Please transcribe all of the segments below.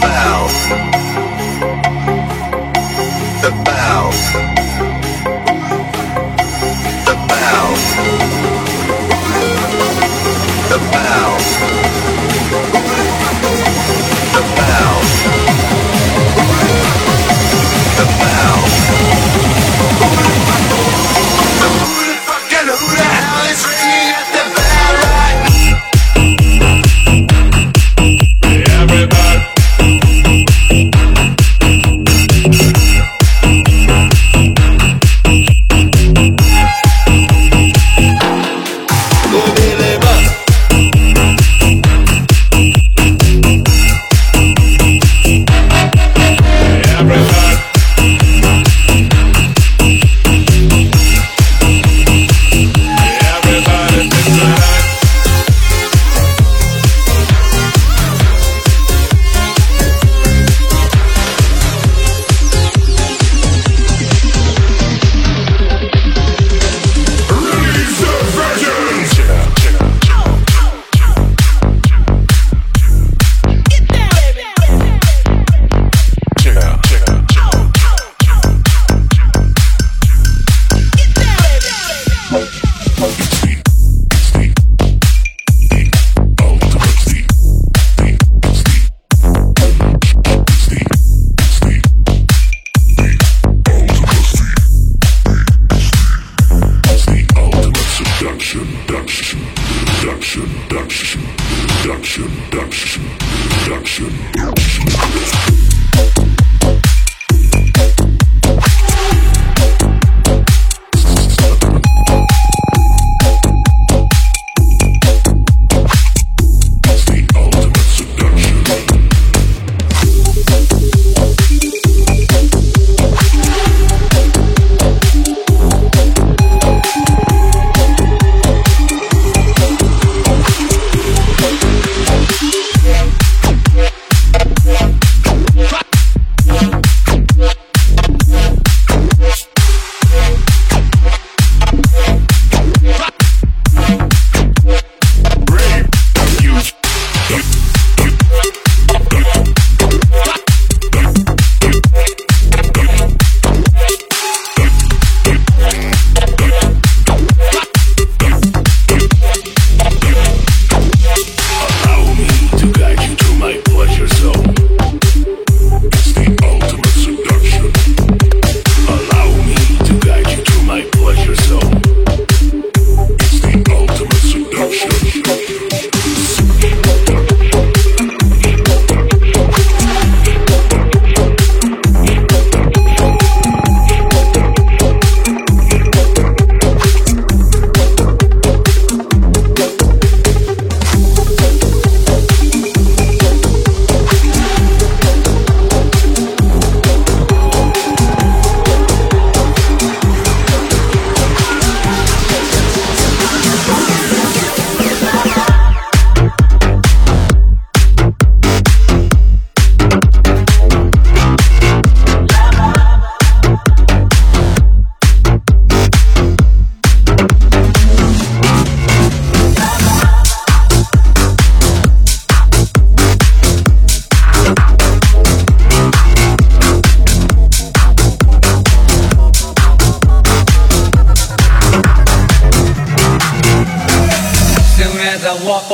foul.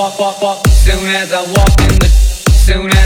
walk, walk, walk. Soon as I walk in the, soon as